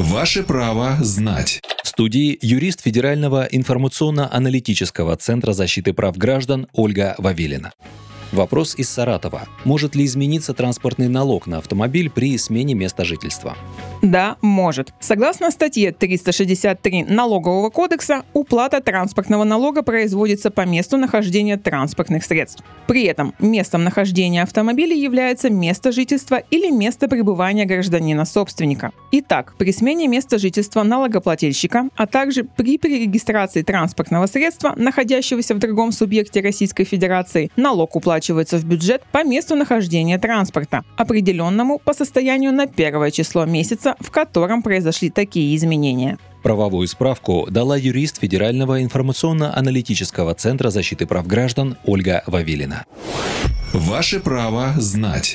Ваше право знать. В студии юрист Федерального информационно-аналитического центра защиты прав граждан Ольга Вавилина. Вопрос из Саратова. Может ли измениться транспортный налог на автомобиль при смене места жительства? Да, может. Согласно статье 363 Налогового кодекса, уплата транспортного налога производится по месту нахождения транспортных средств. При этом местом нахождения автомобиля является место жительства или место пребывания гражданина-собственника. Итак, при смене места жительства налогоплательщика, а также при перерегистрации транспортного средства, находящегося в другом субъекте Российской Федерации, налог уплачивается в бюджет по месту нахождения транспорта, определенному по состоянию на первое число месяца месяца, в котором произошли такие изменения. Правовую справку дала юрист Федерального информационно-аналитического центра защиты прав граждан Ольга Вавилина. Ваше право знать.